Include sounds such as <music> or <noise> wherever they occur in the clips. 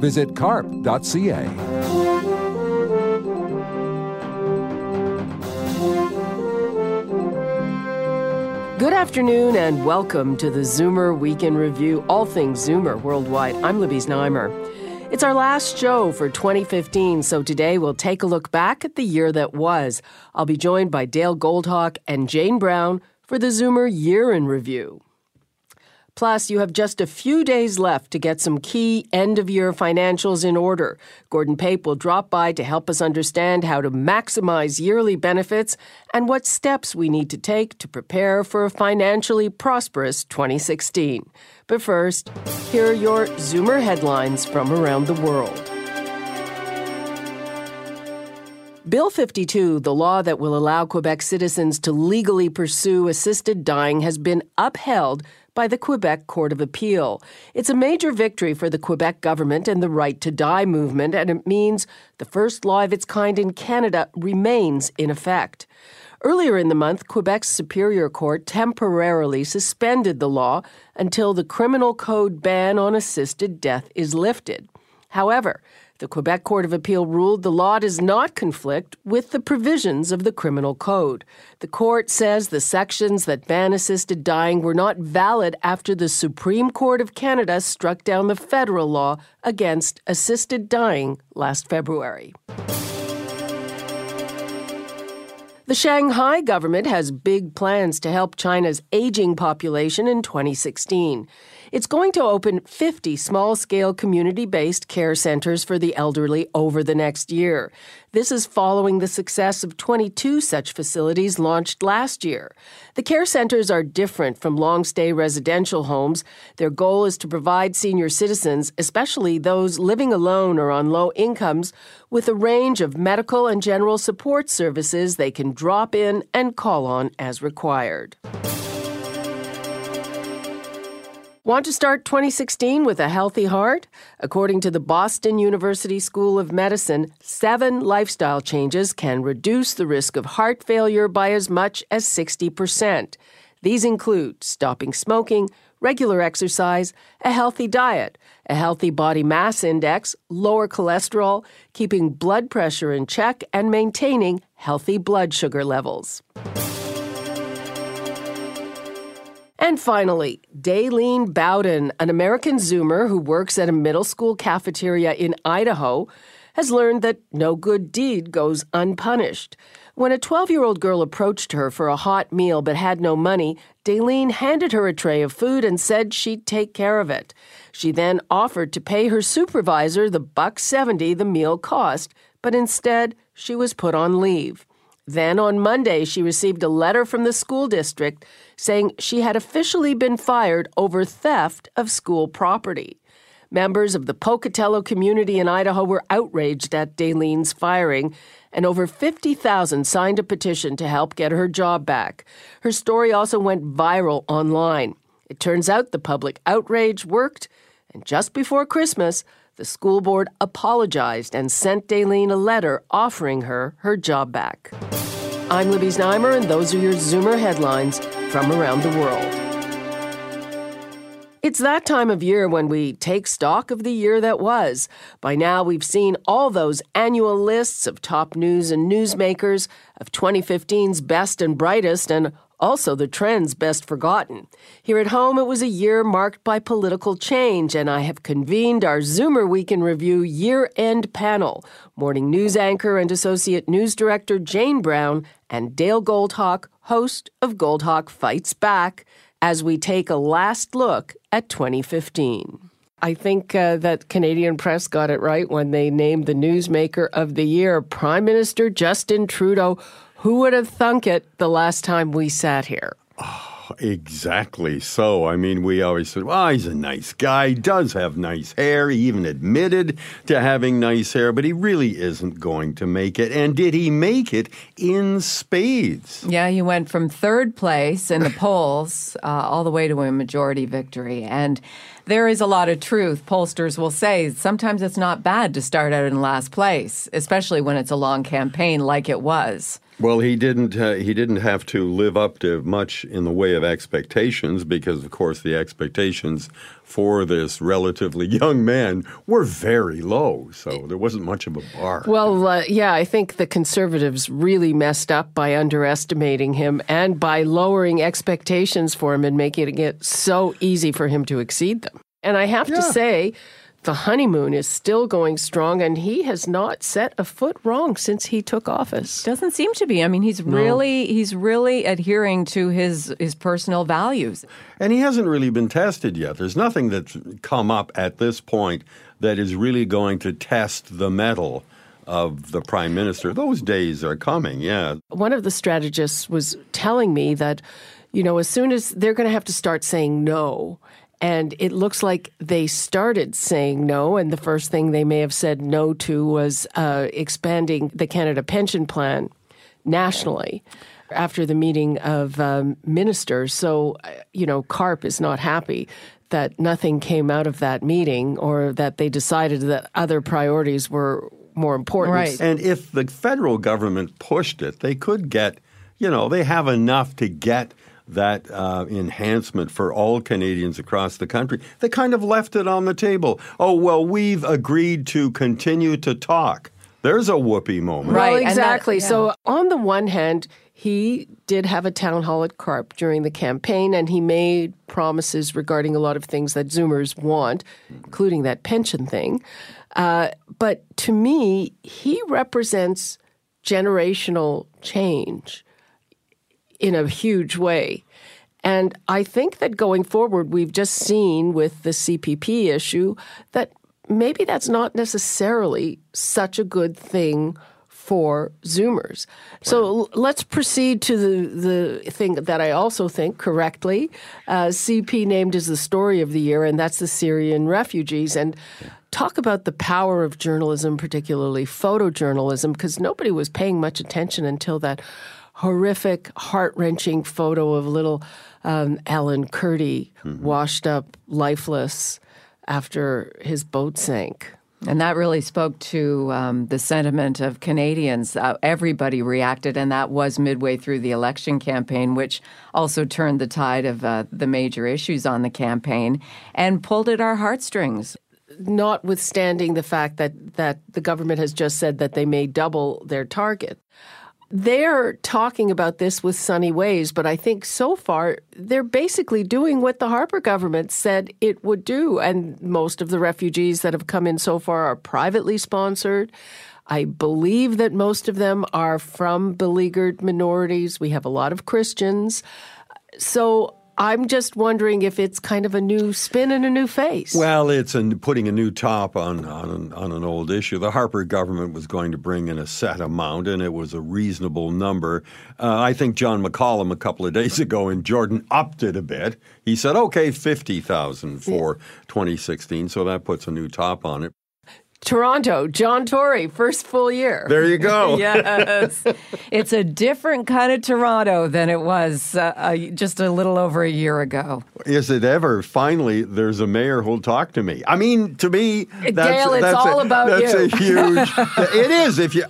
Visit carp.ca. Good afternoon and welcome to the Zoomer Week in Review, all things Zoomer worldwide. I'm Libby Znaimer. It's our last show for 2015, so today we'll take a look back at the year that was. I'll be joined by Dale Goldhawk and Jane Brown for the Zoomer Year in Review. Plus, you have just a few days left to get some key end of year financials in order. Gordon Pape will drop by to help us understand how to maximize yearly benefits and what steps we need to take to prepare for a financially prosperous 2016. But first, here are your Zoomer headlines from around the world. Bill 52, the law that will allow Quebec citizens to legally pursue assisted dying, has been upheld by the Quebec Court of Appeal. It's a major victory for the Quebec government and the Right to Die movement, and it means the first law of its kind in Canada remains in effect. Earlier in the month, Quebec's Superior Court temporarily suspended the law until the Criminal Code ban on assisted death is lifted. However, the Quebec Court of Appeal ruled the law does not conflict with the provisions of the Criminal Code. The court says the sections that ban assisted dying were not valid after the Supreme Court of Canada struck down the federal law against assisted dying last February. The Shanghai government has big plans to help China's aging population in 2016. It's going to open 50 small scale community based care centers for the elderly over the next year. This is following the success of 22 such facilities launched last year. The care centers are different from long stay residential homes. Their goal is to provide senior citizens, especially those living alone or on low incomes, with a range of medical and general support services they can drop in and call on as required. Want to start 2016 with a healthy heart? According to the Boston University School of Medicine, seven lifestyle changes can reduce the risk of heart failure by as much as 60%. These include stopping smoking, regular exercise, a healthy diet, a healthy body mass index, lower cholesterol, keeping blood pressure in check, and maintaining healthy blood sugar levels. And finally, Dalene Bowden, an American Zoomer who works at a middle school cafeteria in Idaho, has learned that no good deed goes unpunished. When a 12 year old girl approached her for a hot meal but had no money, Dalene handed her a tray of food and said she'd take care of it. She then offered to pay her supervisor the buck 70 the meal cost, but instead she was put on leave. Then on Monday, she received a letter from the school district saying she had officially been fired over theft of school property. Members of the Pocatello community in Idaho were outraged at Dalene's firing, and over 50,000 signed a petition to help get her job back. Her story also went viral online. It turns out the public outrage worked, and just before Christmas, the school board apologized and sent Dalene a letter offering her her job back. I'm Libby Znaimer, and those are your Zoomer headlines from around the world. It's that time of year when we take stock of the year that was. By now, we've seen all those annual lists of top news and newsmakers, of 2015's best and brightest, and also the trends best forgotten. Here at home, it was a year marked by political change, and I have convened our Zoomer Week in Review year end panel. Morning news anchor and associate news director Jane Brown and Dale Goldhawk, host of Goldhawk Fights Back, as we take a last look at 2015. I think uh, that Canadian press got it right when they named the newsmaker of the year Prime Minister Justin Trudeau who would have thunk it the last time we sat here? Oh, <sighs> exactly so. I mean, we always said, well, he's a nice guy. He does have nice hair. He even admitted to having nice hair, but he really isn't going to make it. And did he make it in spades? Yeah, he went from third place in the polls <laughs> uh, all the way to a majority victory. And there is a lot of truth. Pollsters will say sometimes it's not bad to start out in last place, especially when it's a long campaign like it was. Well, he didn't. Uh, he didn't have to live up to much in the way of expectations because, of course, the expectations for this relatively <laughs> young man were very low. So there wasn't much of a bar. Well, uh, yeah, I think the conservatives really messed up by underestimating him and by lowering expectations for him and making it so easy for him to exceed them. And I have yeah. to say the honeymoon is still going strong, and he has not set a foot wrong since he took office. Doesn't seem to be. I mean, he's no. really he's really adhering to his his personal values, and he hasn't really been tested yet. There's nothing that's come up at this point that is really going to test the mettle of the prime minister. Those days are coming. Yeah. One of the strategists was telling me that. You know, as soon as they're going to have to start saying no, and it looks like they started saying no. And the first thing they may have said no to was uh, expanding the Canada Pension Plan nationally after the meeting of um, ministers. So, uh, you know, CARP is not happy that nothing came out of that meeting or that they decided that other priorities were more important. Right. And if the federal government pushed it, they could get, you know, they have enough to get that uh, enhancement for all Canadians across the country. They kind of left it on the table. Oh, well, we've agreed to continue to talk. There's a whoopee moment. Right, well, exactly. That, yeah. So, on the one hand, he did have a town hall at CARP during the campaign, and he made promises regarding a lot of things that Zoomers want, including that pension thing. Uh, but to me, he represents generational change in a huge way. And I think that going forward, we've just seen with the CPP issue that maybe that's not necessarily such a good thing for Zoomers. So let's proceed to the, the thing that I also think correctly uh, CP named as the story of the year, and that's the Syrian refugees. And talk about the power of journalism, particularly photojournalism, because nobody was paying much attention until that horrific, heart wrenching photo of little um, Alan Kurdi mm-hmm. washed up, lifeless after his boat sank. And that really spoke to um, the sentiment of Canadians. Uh, everybody reacted, and that was midway through the election campaign, which also turned the tide of uh, the major issues on the campaign and pulled at our heartstrings. Notwithstanding the fact that, that the government has just said that they may double their target. They're talking about this with sunny ways, but I think so far they're basically doing what the Harper government said it would do. And most of the refugees that have come in so far are privately sponsored. I believe that most of them are from beleaguered minorities. We have a lot of Christians. So I'm just wondering if it's kind of a new spin and a new face. Well, it's putting a new top on, on an, on an old issue. The Harper government was going to bring in a set amount, and it was a reasonable number. Uh, I think John McCallum a couple of days ago in Jordan upped it a bit. He said, okay, 50,000 for yeah. 2016, so that puts a new top on it. Toronto, John Tory, first full year. There you go. <laughs> yes. It's a different kind of Toronto than it was uh, uh, just a little over a year ago. Is it ever? Finally, there's a mayor who'll talk to me. I mean, to me, that's, Gail, it's that's all a, about that's you. a huge. <laughs> it is. If you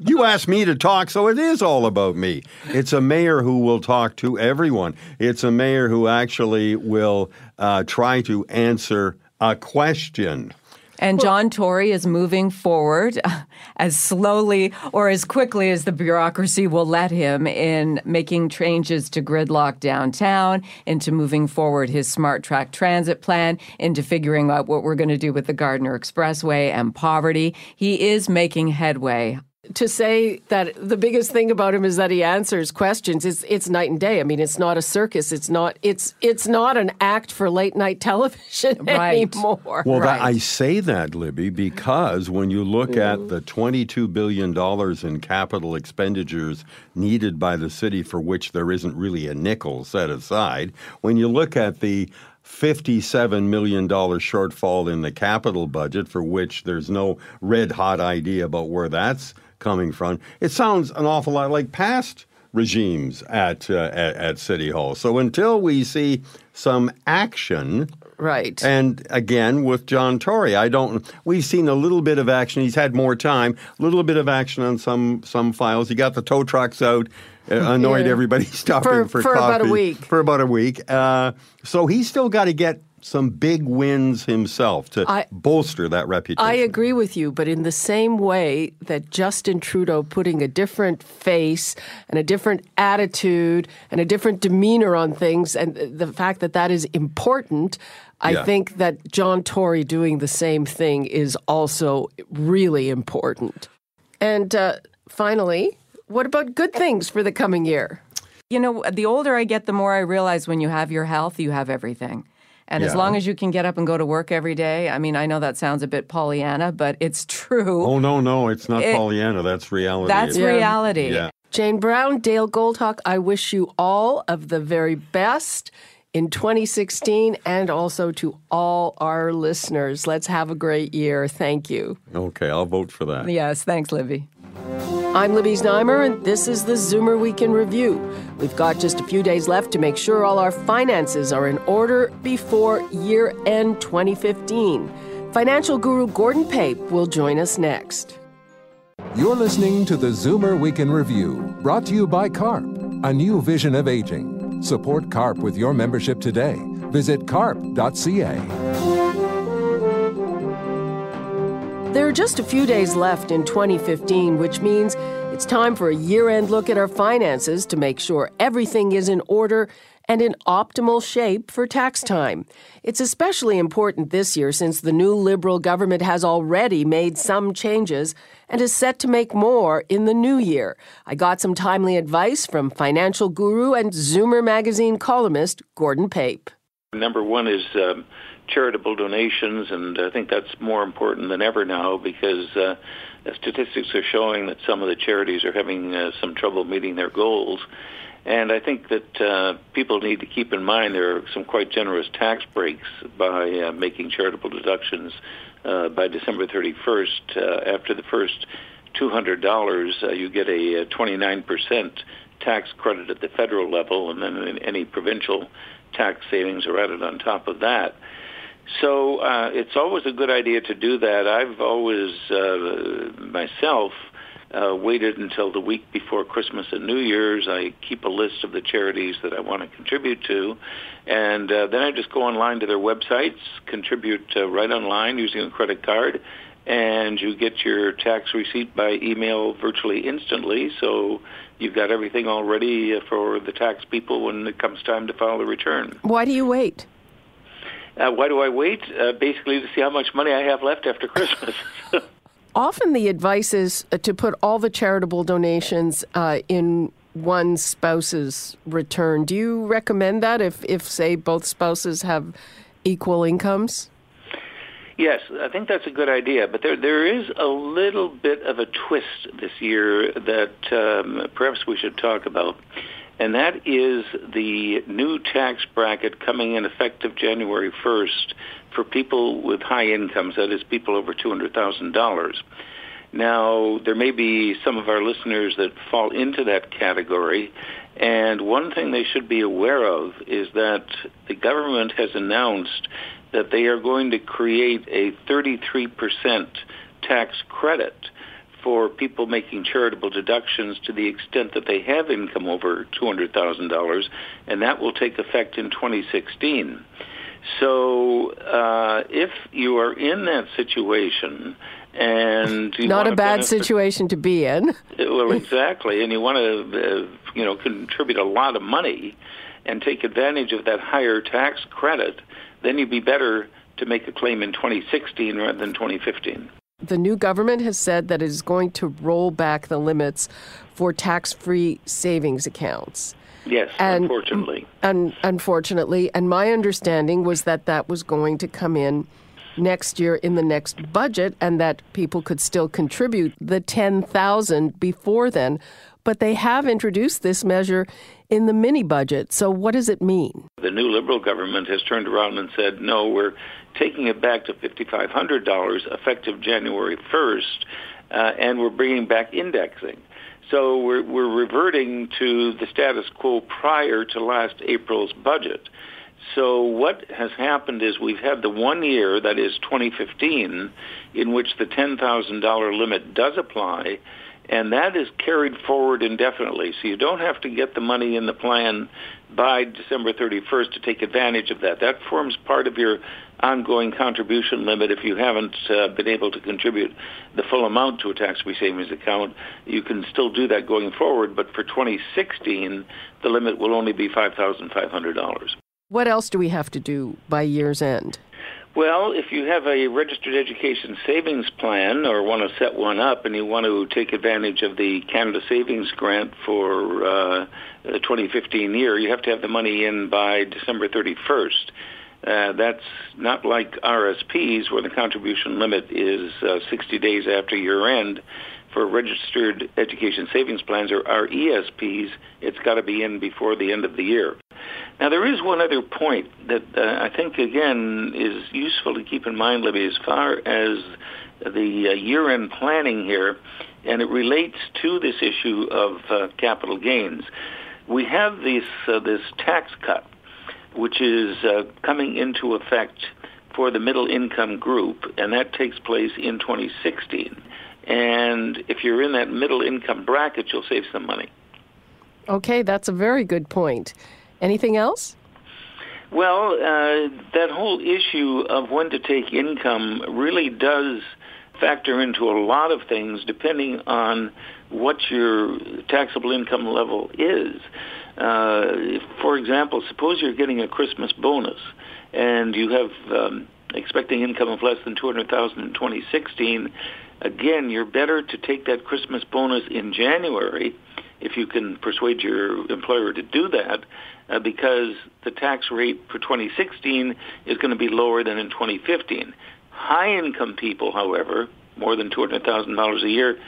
you asked me to talk, so it is all about me. It's a mayor who will talk to everyone. It's a mayor who actually will uh, try to answer a question. And John Tory is moving forward uh, as slowly or as quickly as the bureaucracy will let him in making changes to gridlock downtown, into moving forward his SmartTrack transit plan, into figuring out what we're going to do with the Gardiner Expressway and poverty. He is making headway to say that the biggest thing about him is that he answers questions. It's it's night and day. I mean, it's not a circus. It's not it's it's not an act for late night <laughs> television Right. anymore. Well, that, I say that, Libby, because when you look at mm-hmm. the $22 billion in capital expenditures needed by the city for which there isn't really a nickel set aside, when you look at the $57 million shortfall in the capital budget for which there's no red hot idea about where that's coming from, it sounds an awful lot like past regimes at, uh, at, at City Hall. So until we see some action, right. and again, with John Tory, I don't. We've seen a little bit of action. He's had more time. A little bit of action on some some files. He got the tow trucks out. uh, <laughs> Annoyed Yeah. everybody <laughs> stopping For- for, for about a week. For about a week. Uh, so he's still got to get some big wins himself to I- bolster that reputation. I agree with you, but in the same way that Justin Trudeau putting a different face and a different attitude and a different demeanor on things, and the fact that that is important, I Yeah. think that John Tory doing the same thing is also really important. And uh, finally, what about good things for the coming year? You know, the older I get, the more I realize when you have your health, you have everything. And as long as you can get up and go to work every day, I mean, I know that sounds a bit Pollyanna, but it's <laughs> true. Oh no, no, it's not It- Pollyanna. That's reality. That's Yeah. reality. Yeah. Jane Brown, Dale Goldhawk, I wish you all of the very best in 2016 and also to all our listeners. Let's have a great year. Thank you. Okay, I'll vote for that. Yes, thanks, Libby. I'm Libby Znaimer, and this is the Zoomer Week in Review. We've got just a few days left to make sure all our finances are in order before year end 2015. Financial guru Gordon Pape will join us next. You're listening to the Zoomer Week in Review, brought to you by CARP, a new vision of aging. Support CARP with your membership today. Visit carp.ca. There are just a few days left in 2015, which means it's time for a year end look at our finances to make sure everything is in order and in optimal shape for tax time. It's especially important this year since the new Liberal government has already made some changes and is set to make more in the new year. I got some timely advice from financial guru and Zoomer magazine columnist Gordon Pape. Number one is um, charitable donations, and I think that's more important than ever now because uh, statistics are showing that some of the charities are having uh, some trouble meeting their goals. And I think that uh, people need to keep in mind there are some quite generous tax breaks by uh, making charitable deductions uh, by December 31st. Uh, after the first $200, uh, you get a, uh 29% tax credit at the federal level, and then any provincial tax savings are added on top of that. So uh, it's always a good idea to do that. I've always uh, myself uh, waited until the week before Christmas and New Year's. I keep a list of the charities that I want to contribute to, and uh, then I just go online to their websites, contribute uh, right online using a credit card, and you get your tax receipt by email virtually instantly. So you've got everything all ready uh, for the tax people when it comes time to file the return. Why do you wait? Uh, why do I wait? Uh, basically, to see how much money I have left after <laughs> Christmas. <laughs> Often the advice is uh, to put all the charitable donations uh, in one spouse's return. Do you recommend that if, if, say, both spouses have equal incomes? yes, I think that's a good idea. But there, there is a little bit of a twist this year that um, perhaps we should talk about. And that is the new tax bracket coming in effective January 1st for people with high incomes, that is, people over $200,000. Now, there may be some of our listeners that fall into that category, and one thing they should be aware of is that the government has announced that they are going to create a 33% tax credit for people making charitable deductions to the extent that they have income over $200,000, and that will take effect in 2016. So uh, if you are in that situation and you Not a bad benefit- situation to be in. <laughs> well, exactly, and you want to, uh, you know, contribute a lot of money and take advantage of that higher tax credit, then you'd be better to make a claim in 2016 rather than 2015. The new government has said that it is going to roll back the limits for tax free savings accounts. Yes, And- unfortunately. Un- unfortunately, and my understanding was that that was going to come in next year in the next budget and that people could still contribute the 10,000 before then, but they have introduced this measure in the mini budget. So what does it mean? The new Liberal government has turned around and said, no, we're taking it back to $5,500 effective January 1st, uh, and we're bringing back indexing. So we're, we're reverting to the status quo prior to last April's budget. So what has happened is we've had the one year, that is 2015, in which the $10,000 limit does apply, and that is carried forward indefinitely. So you don't have to get the money in the plan by December 31st to take advantage of that. That forms part of your ongoing contribution limit if you haven't uh, been able to contribute the full amount to a tax-free savings account. You can still do that going forward, but for 2016, the limit will only be $5,500. What else do we have to do by year's end? Well, if you have a registered education savings plan or want to set one up and you want to take advantage of the Canada Savings Grant for uh, the 2015 year, you have to have the money in by December 31st. Uh, that's not like RSPs where the contribution limit is uh, 60 days after year end. For registered education savings plans or RESPs, it's got to be in before the end of the year. Now, there is one other point that uh, I think, again, is useful to keep in mind, Libby, as far as the uh, year-end planning here, and it relates to this issue of uh, capital gains. We have this, uh, this tax cut, which is uh, coming into effect for the middle income group, and that takes place in 2016. And if you're in that middle income bracket, you'll save some money. Okay, that's a very good point. Anything else? Well, uh, that whole issue of when to take income really does factor into a lot of things depending on what your taxable income level is. Uh, for example, suppose you're getting a Christmas bonus and you have um, expecting income of less than 200,000 in 2016, again, you're better to take that Christmas bonus in January if you can persuade your employer to do that, uh, because the tax rate for 2016 is going to be lower than in 2015. High income people, however, more than $200,000 a year,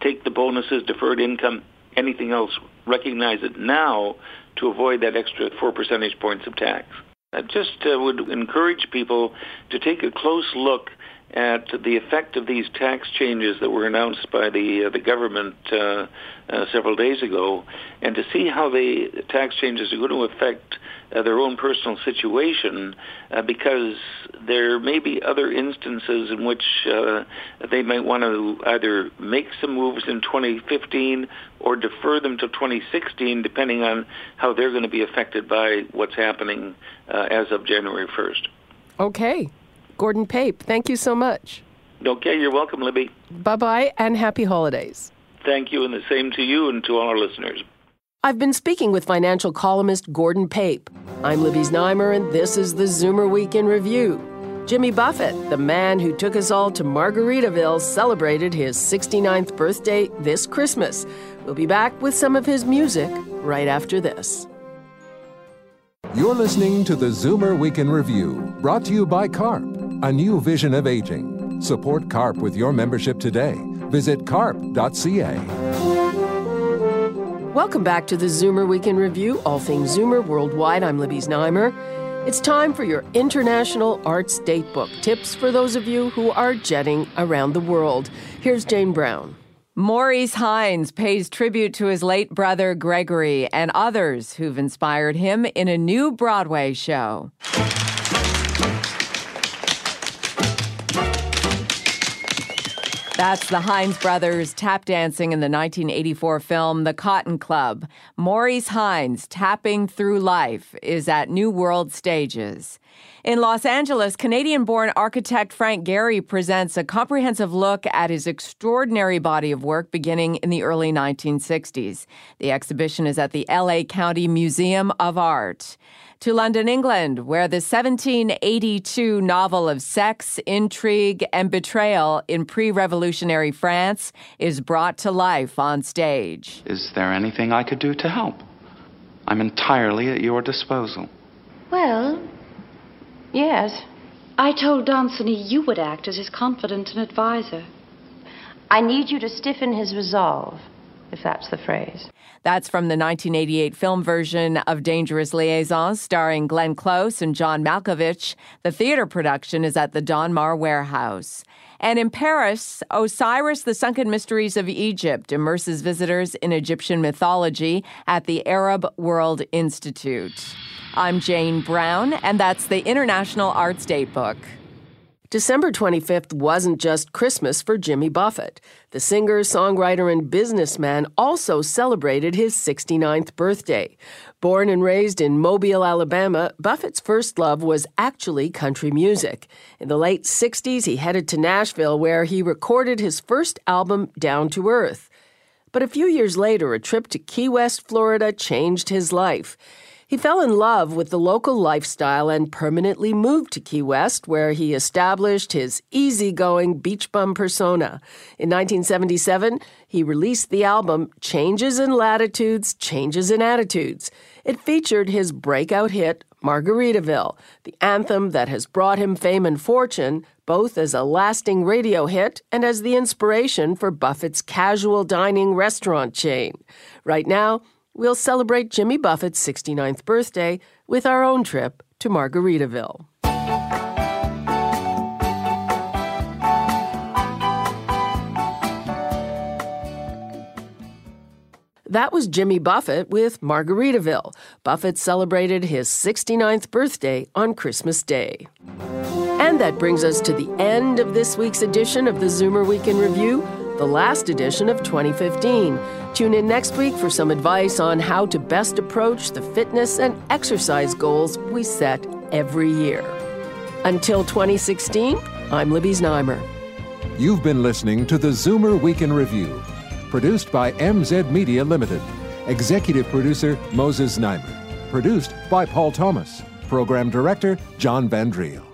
take the bonuses, deferred income, anything else, recognize it now to avoid that extra four percentage points of tax. I just uh, would encourage people to take a close look at the effect of these tax changes that were announced by the uh, the government uh, uh, several days ago, and to see how the tax changes are going to affect uh, their own personal situation, uh, because there may be other instances in which uh, they might want to either make some moves in 2015 or defer them to 2016, depending on how they're going to be affected by what's happening as of January 1st. Okay. Gordon Pape, thank you so much. Okay, you're welcome, Libby. Bye bye and happy holidays. Thank you, and the same to you and to all our listeners. I've been speaking with financial columnist Gordon Pape. I'm Libby Znaimer, and this is the Zoomer Week in Review. Jimmy Buffett, the man who took us all to Margaritaville, celebrated his 69th birthday this Christmas. We'll be back with some of his music right after this. You're listening to the Zoomer Week in Review, brought to you by CARP, a new vision of aging. Support CARP with your membership today. Visit carp.ca. Welcome back to the Zoomer Week in Review, all things Zoomer worldwide. I'm Libby Znaimer. It's time for your International Arts Datebook tips for those of you who are jetting around the world. Here's Jane Brown. Maurice Hines pays tribute to his late brother Gregory and others who've inspired him in a new Broadway show. That's the Hines brothers tap dancing in the 1984 film The Cotton Club. Maurice Hines, Tapping Through Life, is at New World Stages. In Los Angeles, Canadian born architect Frank Gehry presents a comprehensive look at his extraordinary body of work beginning in the early 1960s. The exhibition is at the LA County Museum of Art. To London, England, where the 1782 novel of sex, intrigue, and betrayal in pre revolutionary France is brought to life on stage. Is there anything I could do to help? I'm entirely at your disposal. Well, yes. I told Danceny you would act as his confidant and advisor. I need you to stiffen his resolve, if that's the phrase. That's from the 1988 film version of Dangerous Liaisons, starring Glenn Close and John Malkovich. The theater production is at the Donmar Warehouse. And in Paris, Osiris, the Sunken Mysteries of Egypt, immerses visitors in Egyptian mythology at the Arab World Institute. I'm Jane Brown, and that's the International Arts Date book. December 25th wasn't just Christmas for Jimmy Buffett. The singer, songwriter, and businessman also celebrated his 69th birthday. Born and raised in Mobile, Alabama, Buffett's first love was actually country music. In the late 60s, he headed to Nashville where he recorded his first album, Down to Earth. But a few years later, a trip to Key West, Florida changed his life. He fell in love with the local lifestyle and permanently moved to Key West, where he established his easygoing beach bum persona. In 1977, he released the album Changes in Latitudes, Changes in Attitudes. It featured his breakout hit, Margaritaville, the anthem that has brought him fame and fortune, both as a lasting radio hit and as the inspiration for Buffett's casual dining restaurant chain. Right now, we'll celebrate Jimmy Buffett's 69th birthday with our own trip to Margaritaville. That was Jimmy Buffett with Margaritaville. Buffett celebrated his 69th birthday on Christmas Day. And that brings us to the end of this week's edition of the Zoomer Week in Review, the last edition of 2015. Tune in next week for some advice on how to best approach the fitness and exercise goals we set every year. Until 2016, I'm Libby Znaimer. You've been listening to the Zoomer Week in Review, produced by MZ Media Limited. Executive producer Moses Znaimer. Produced by Paul Thomas. Program director John Vandriel.